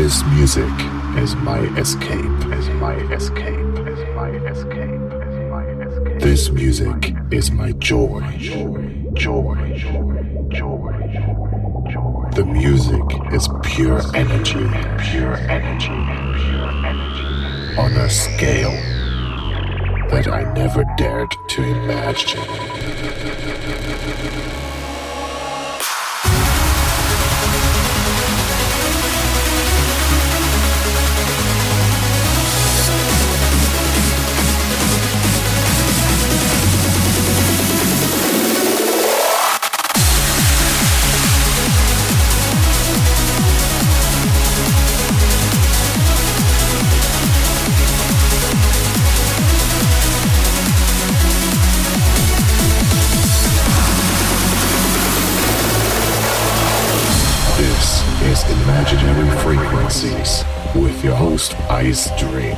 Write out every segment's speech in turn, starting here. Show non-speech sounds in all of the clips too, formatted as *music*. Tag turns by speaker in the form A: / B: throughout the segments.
A: This music is my escape, is my escape, is my escape, is my escape. This music is my joy, joy, joy, joy, joy. The music is pure energy, pure energy, pure energy. On a scale that I never dared to imagine. With your host
B: Icedream.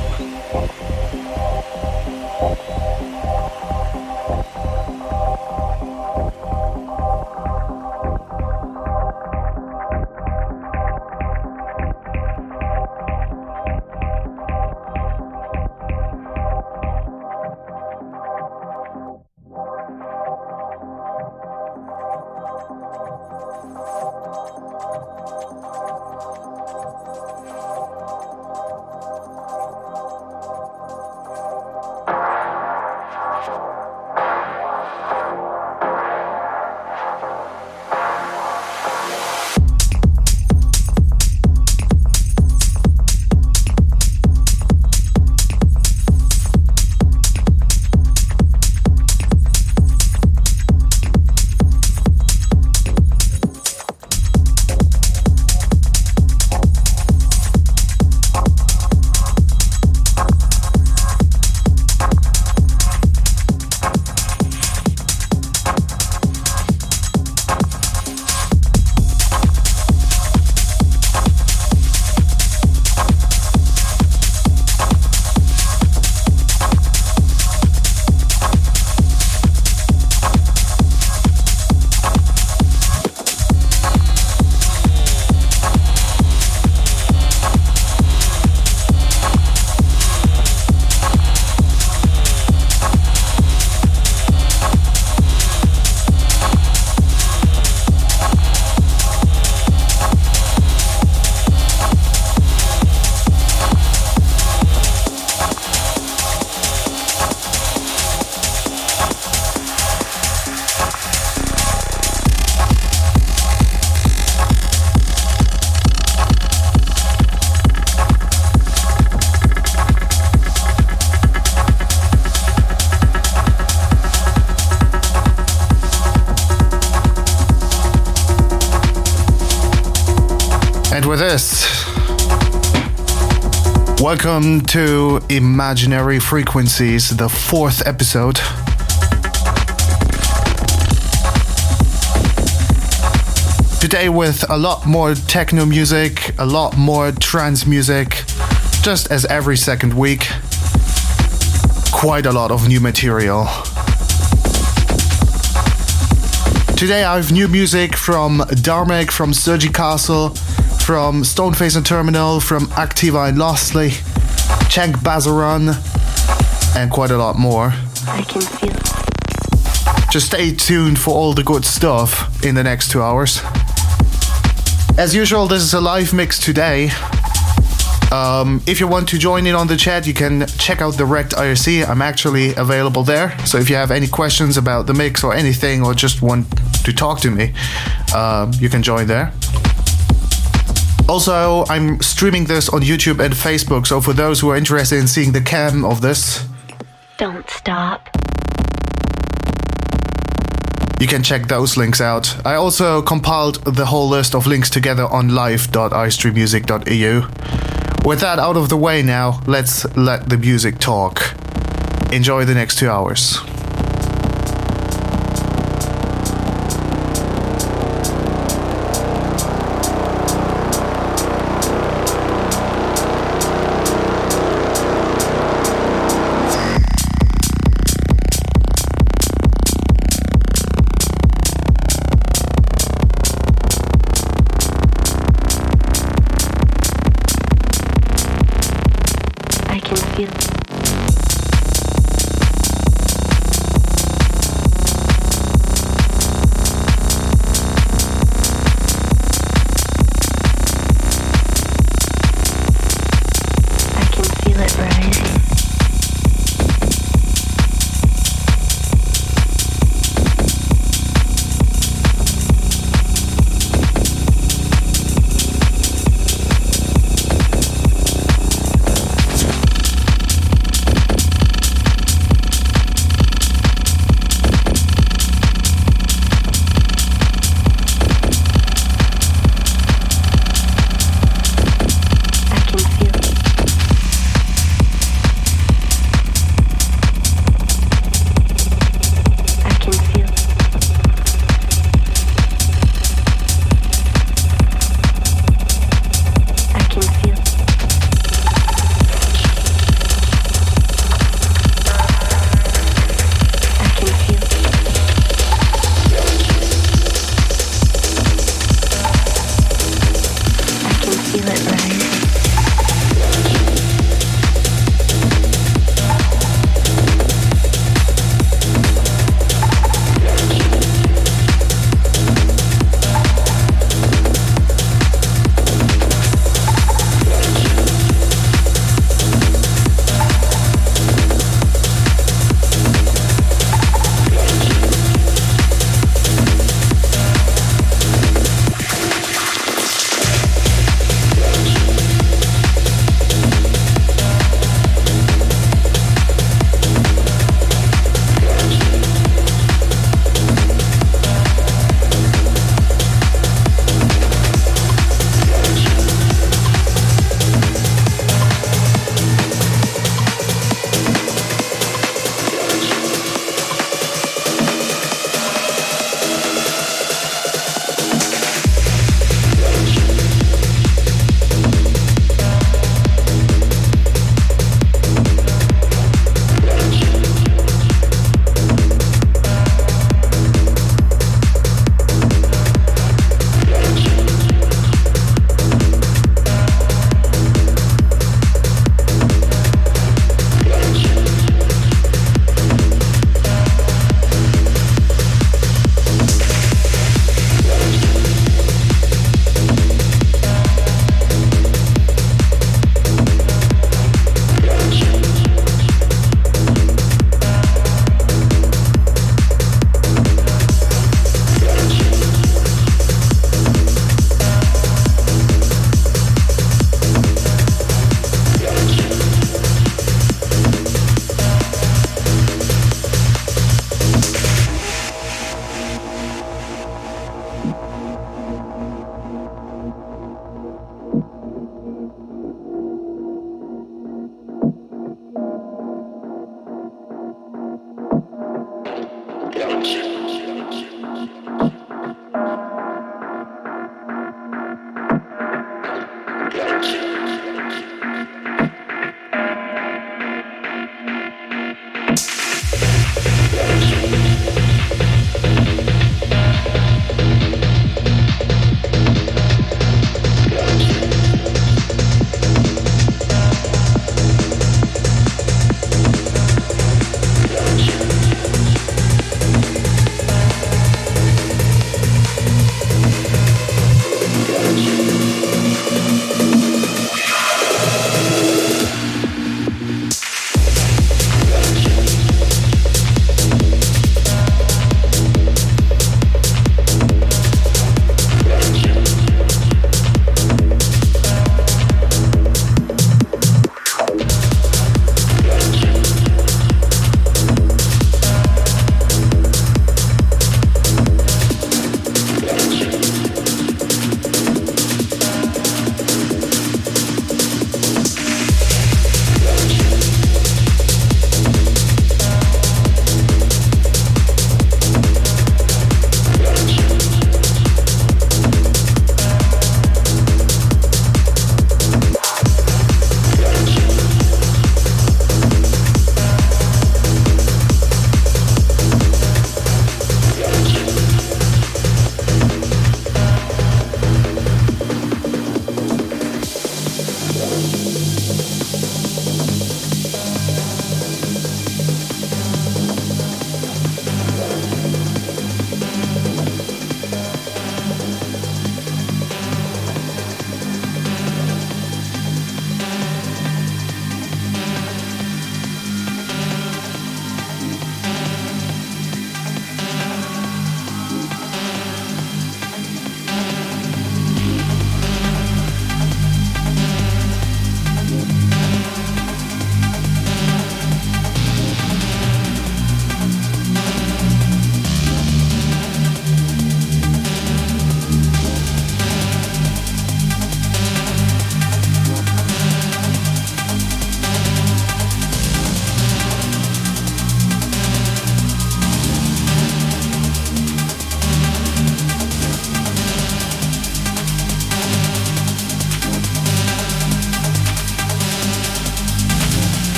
B: Welcome to Imaginary Frequencies, the fourth episode. Today, with a lot more techno music, a lot more trance music, just as every second week. Quite a lot of new material. Today I have new music from Darmec, from Sergi Castle, from Stoneface and Terminal, from Activa and Lostly, Cenk Basaran, and quite a lot more.
C: I can feel
B: Just stay tuned for all the good stuff in the next two hours. As usual, this is a live mix today. Um, if you want to join in on the chat, you can check out the Rect IRC. I'm actually available there. So if you have any questions about the mix or anything, or just want to talk to me, um, you can join there. Also, I'm streaming this on YouTube and Facebook. So for those who are interested in seeing the cam of this,
C: Don't stop.
B: you can check those links out. I also compiled the whole list of links together on live.icedreammusic.eu. With that out of the way now, let's let the music talk. Enjoy the next two hours.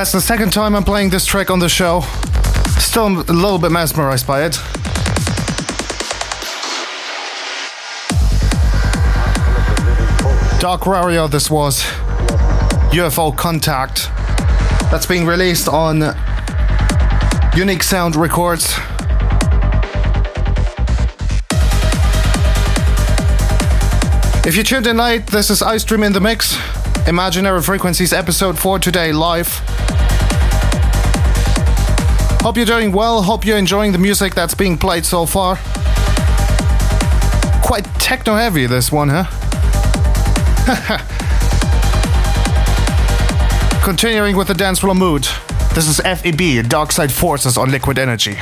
B: That's the second time I'm playing this track on the show. Still a little bit mesmerized by it. Dark Rario, this was UFO Contact. That's being released on Unique Sound Records. If you tuned in late, this is Icedream in the Mix, Imaginary Frequencies episode 4 today live. Hope you're doing well, hope you're enjoying the music that's being played so far. Quite techno heavy, this one, huh? *laughs* Continuing with the dance floor mood. This is FEB, Dark Side Forces on Liquid Energy.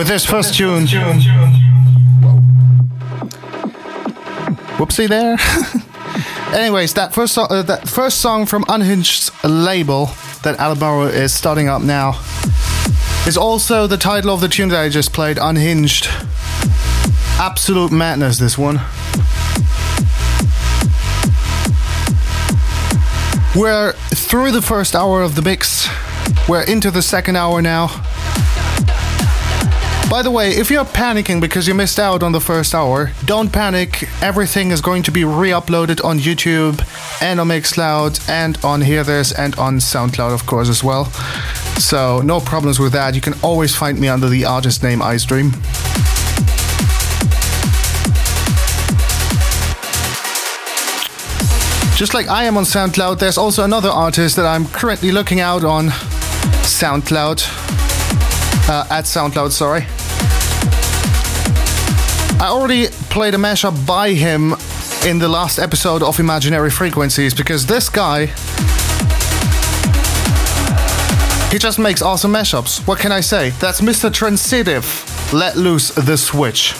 B: With this first tune. Whoopsie there. *laughs* Anyways, that first so- uh, that first song from Unhinged's label that Alabama is starting up now is also the title of the tune that I just played, Unhinged. Absolute madness, this one. We're through the first hour of the mix. We're into the second hour now. By the way, if you're panicking because you missed out on the first hour, don't panic. Everything is going to be re uploaded on YouTube and on Mixcloud and on Hear This and on SoundCloud, of course, as well. So, no problems with that. You can always find me under the artist name Icedream. Just like I am on SoundCloud, there's also another artist that I'm currently looking out on SoundCloud. Uh, at SoundCloud, sorry. I already played a mashup by him in the last episode of Imaginary Frequencies because this guy. He just makes awesome mashups. What can I say? That's Mr. Transitive. Let loose the switch.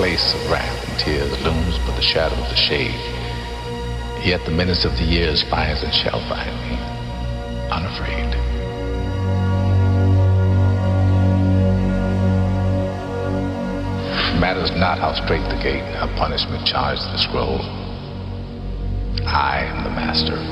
D: Place of wrath and tears looms but the shadow of the shade. Yet the menace of the years finds and shall find me, unafraid. Matters not how strait the gate, how punishment charged the scroll. I am the master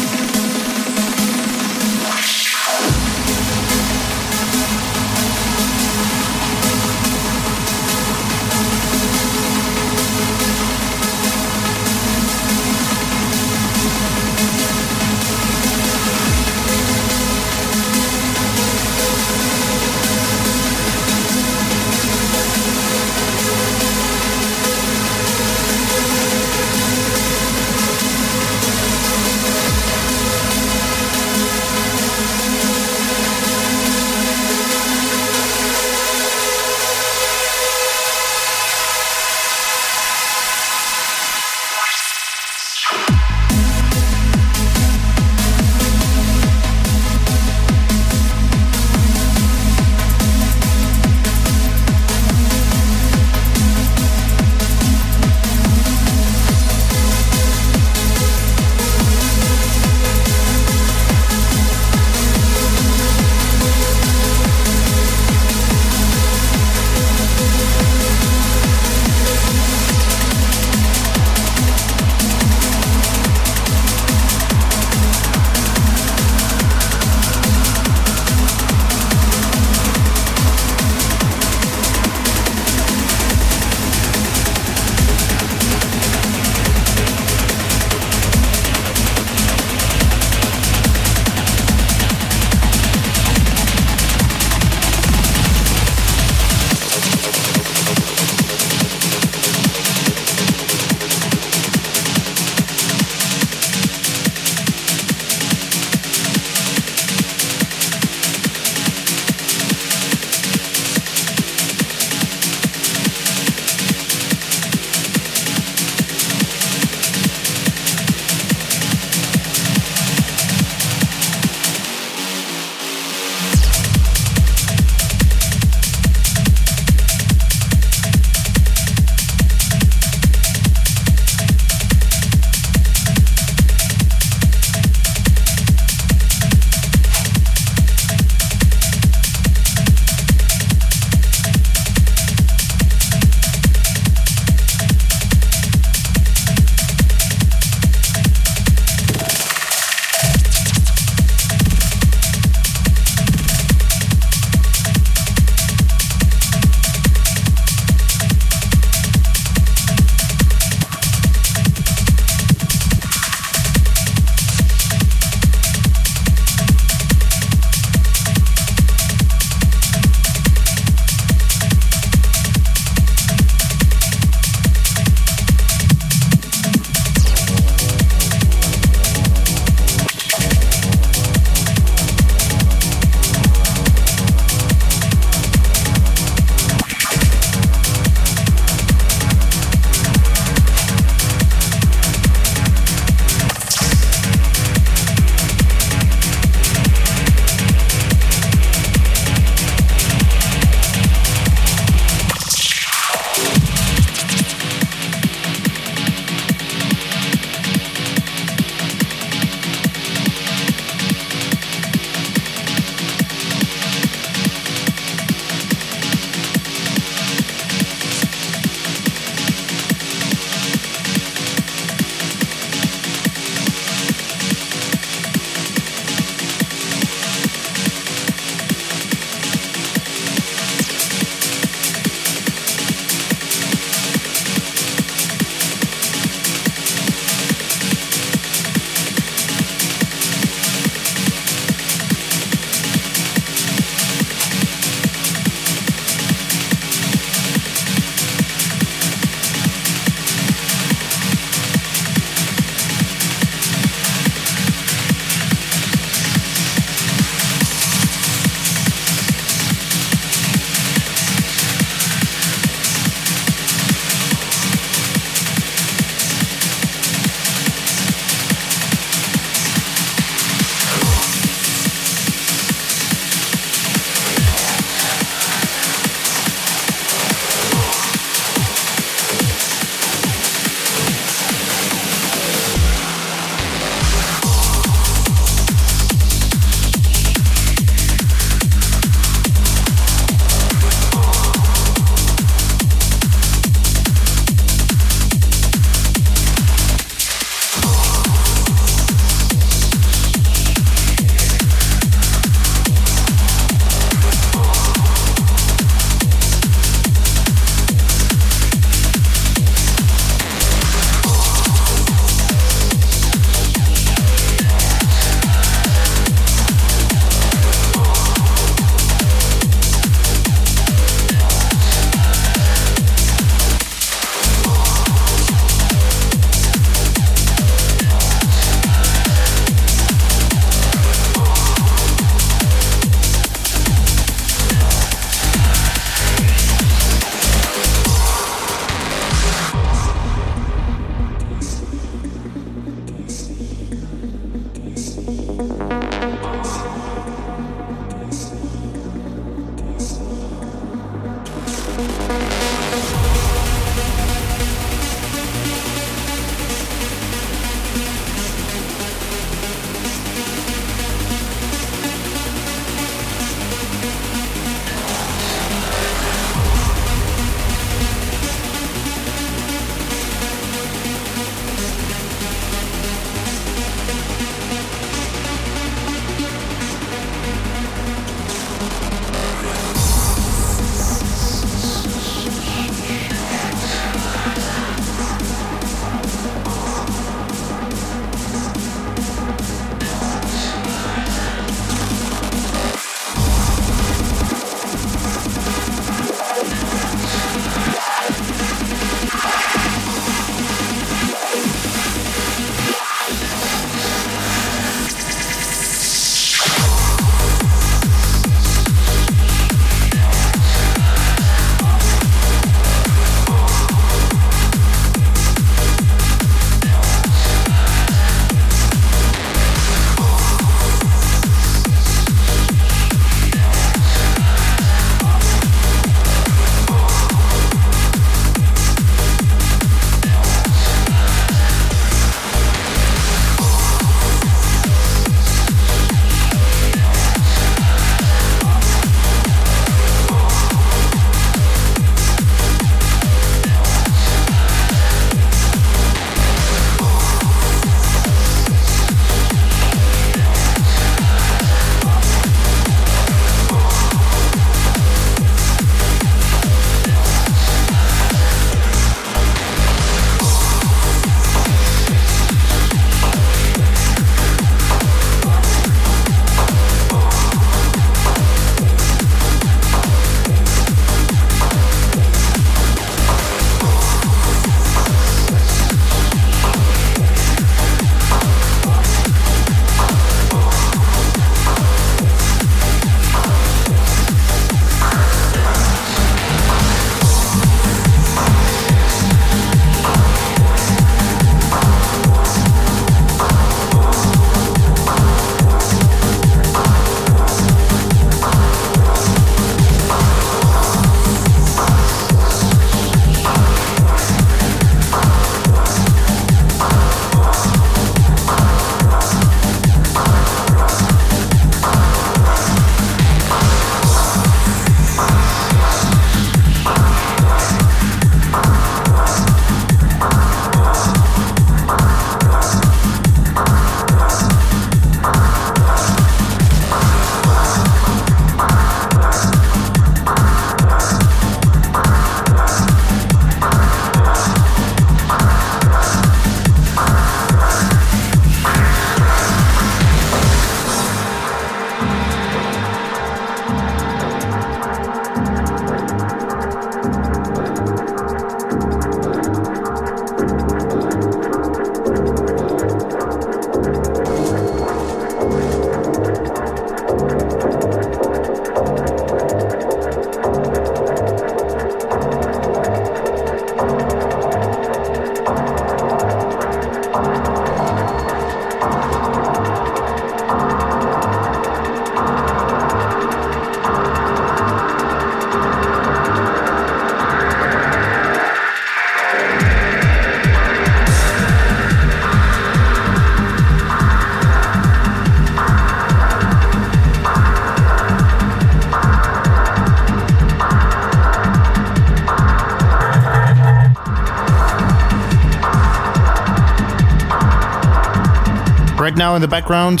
B: Right now in the background,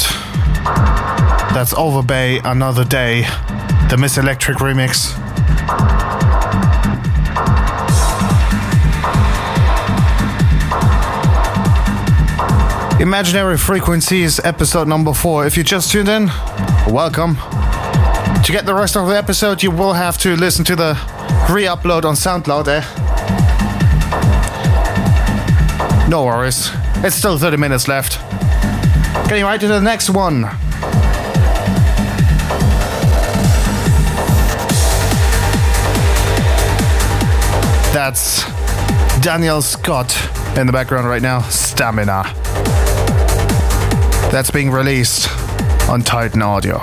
B: that's Overbay Another Day, the Miss Electric remix. Imaginary Frequencies, episode number four. If you just tuned in, welcome. To get the rest of the episode, you will have to listen to the re upload on SoundCloud, eh? No worries. It's still 30 minutes left. Getting right to the next one. That's Daniel Scott in the background right now. Stamina. That's being released on Titan Audio.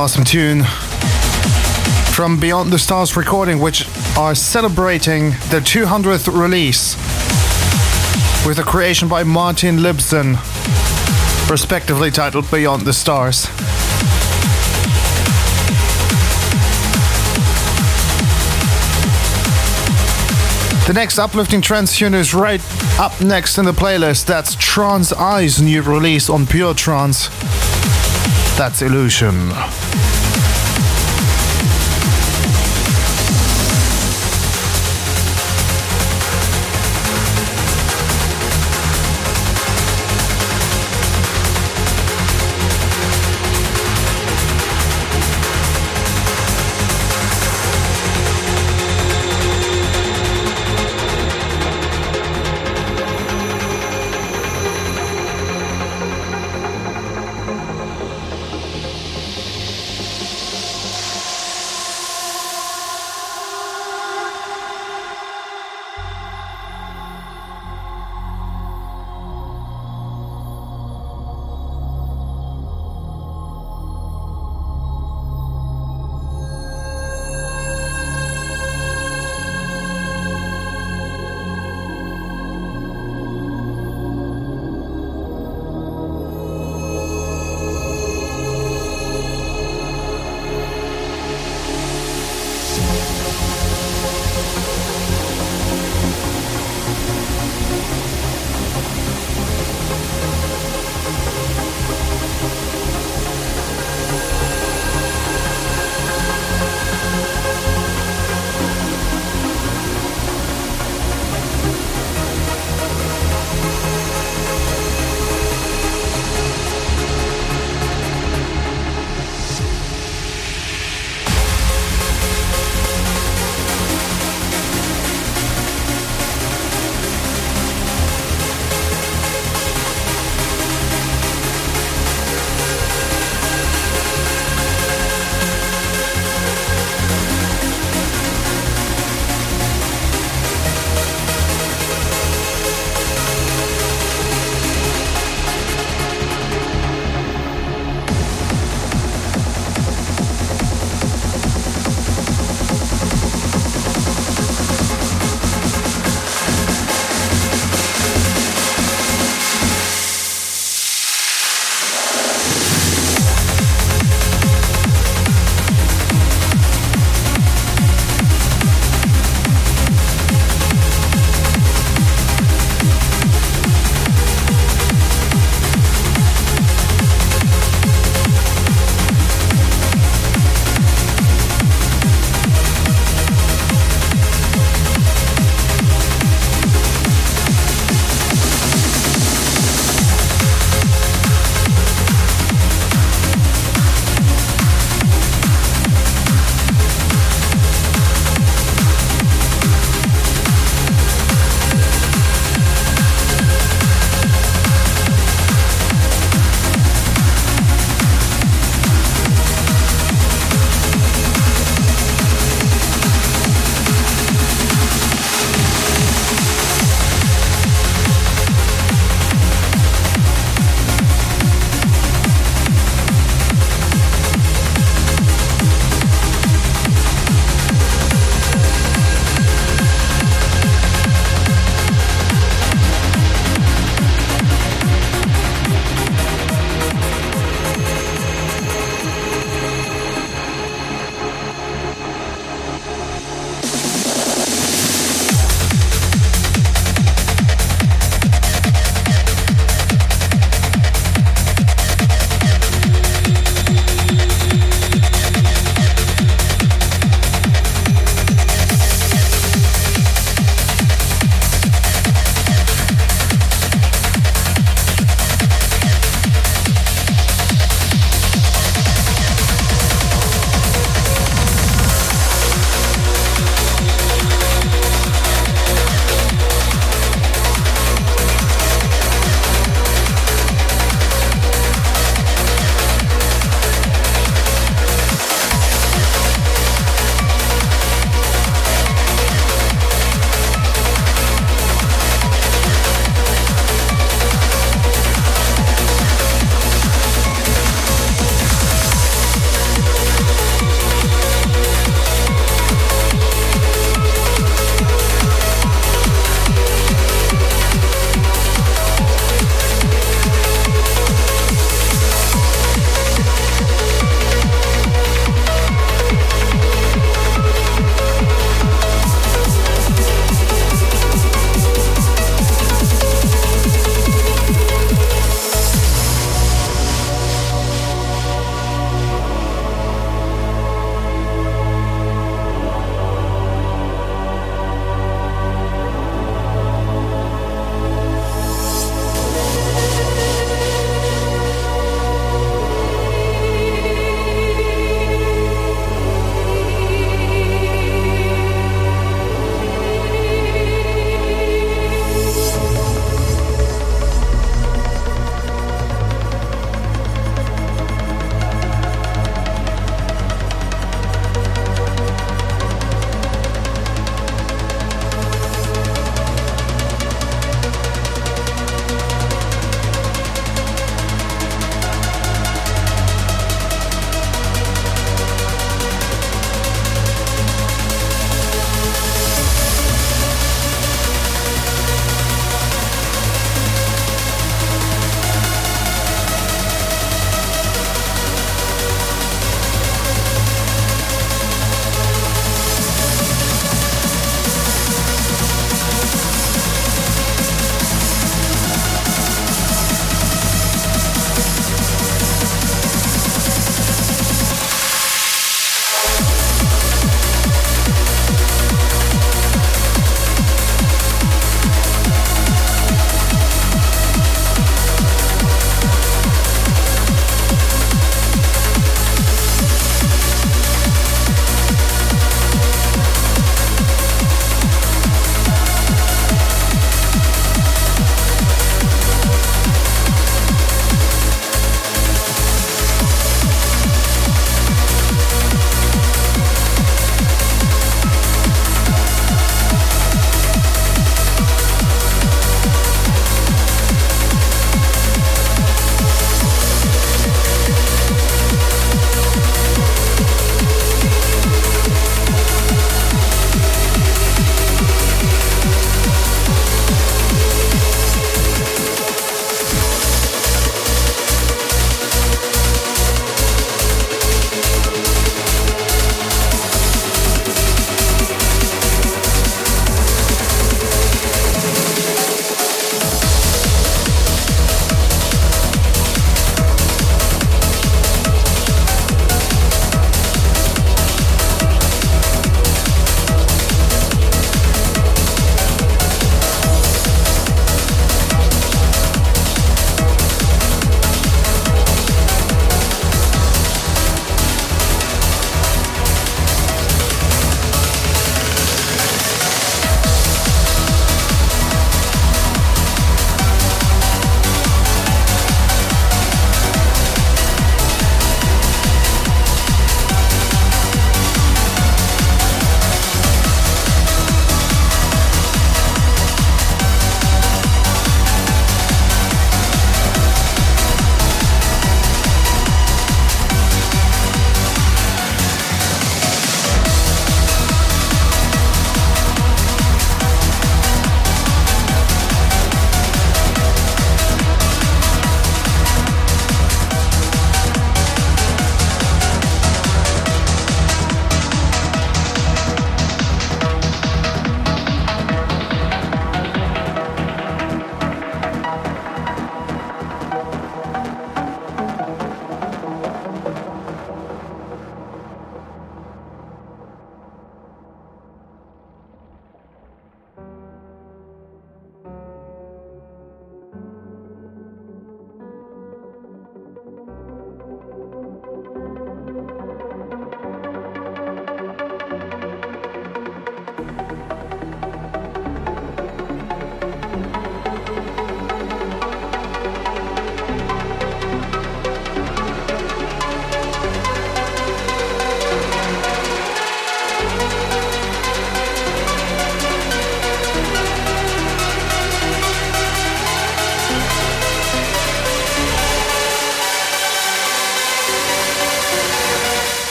B: Awesome tune from Beyond the Stars recording, which are celebrating their 200th release with a creation by Martin Libson, respectively titled Beyond the Stars. The next uplifting trance tune is right up next in the playlist. That's TrancEye's new release on Pure Trance. That's Illusion.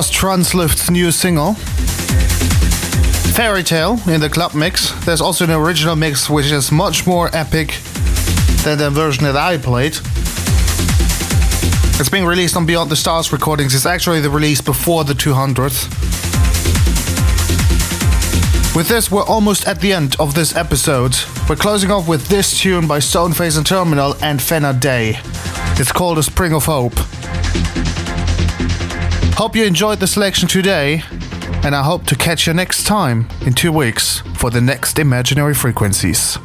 B: Was Translift's new single. Fairy Tale in the club mix. There's also an original mix which is much more epic than the version that I played. It's being released on Beyond the Stars recordings. It's actually the release before the 200th. With this, we're almost at the end of this episode. We're closing off with this tune by Stoneface and Terminal and Fenna Day. It's called A Spring of Hope. Hope you enjoyed the selection today, and I hope to catch you next time in two weeks for the next Imaginary Frequencies.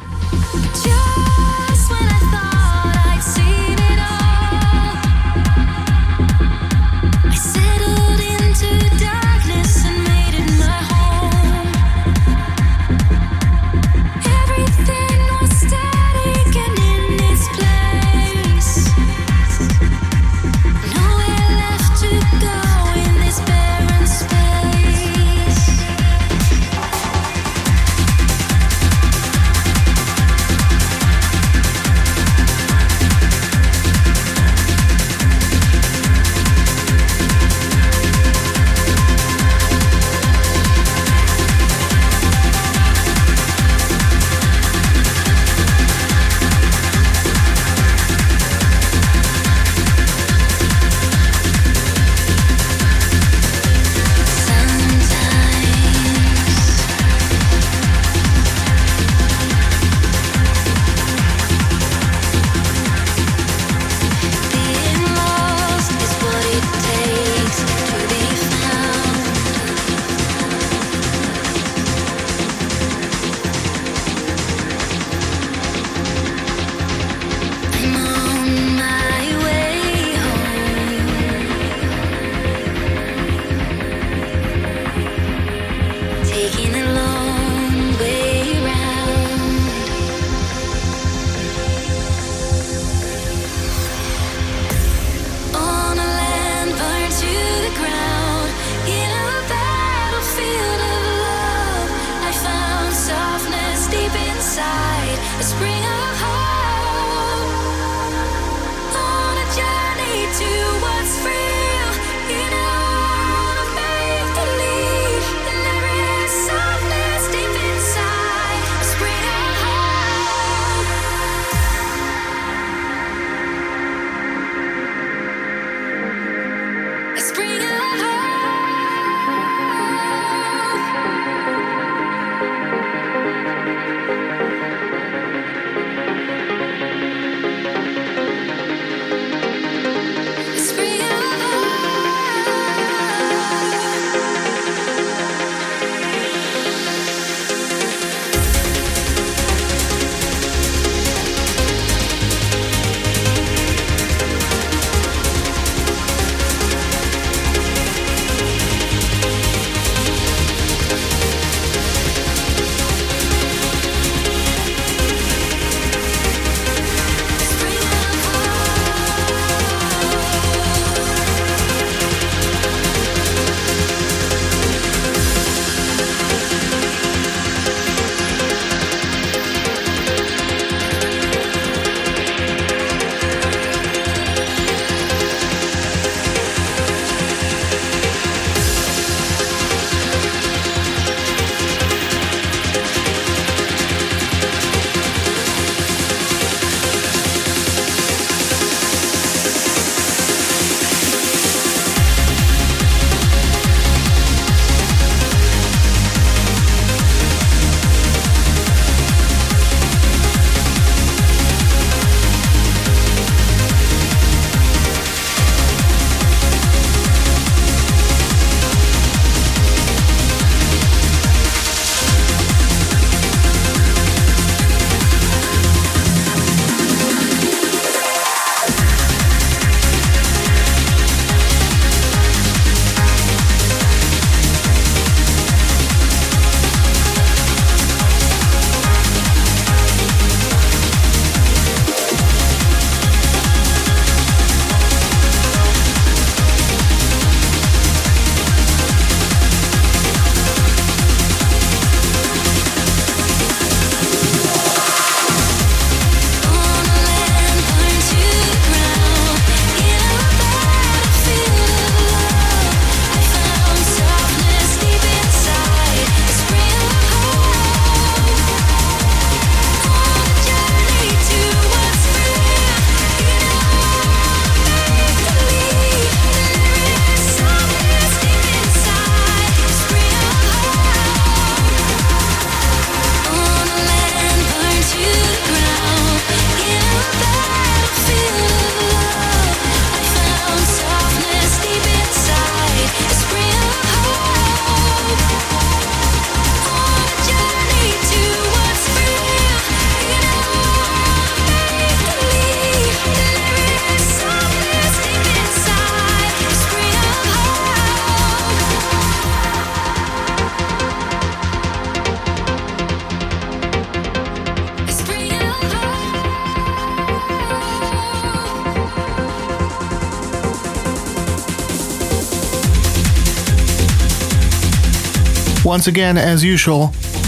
B: Once again, as usual,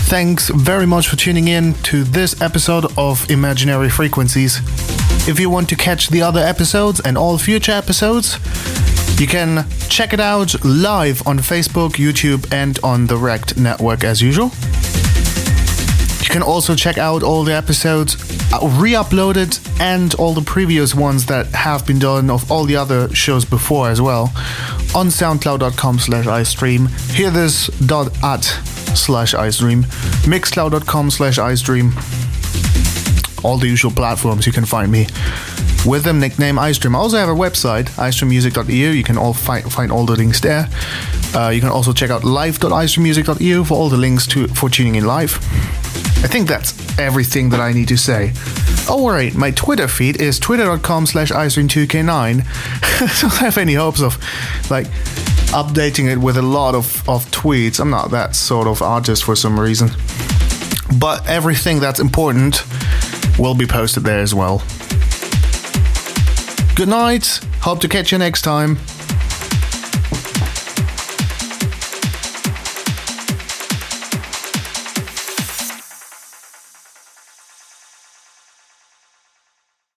B: thanks very much for tuning in to this episode of Imaginary Frequencies. If you want to catch the other episodes and all future episodes, you can check it out live on Facebook, YouTube, and on the Rect network as usual. You can also check out all the episodes uh, re-uploaded and all the previous ones that have been done of all the other shows before as well on soundcloud.com slash icedream hearthis.at slash icedream mixcloud.com slash icedream all the usual platforms you can find me with them nickname Icedream. I also have a website, icedreammusic.eu. You can all find, find all the links there. Uh, you can also check out live.icedreammusic.eu for all the links to for tuning in live. I think that's everything that I need to say. Oh, right, my Twitter feed is twitter.com slash icedream2k9. *laughs* I don't have any hopes of like updating it with a lot of, of tweets. I'm not that sort of artist for some reason. But everything that's important will be posted there as well. Good night. Hope to catch you next time.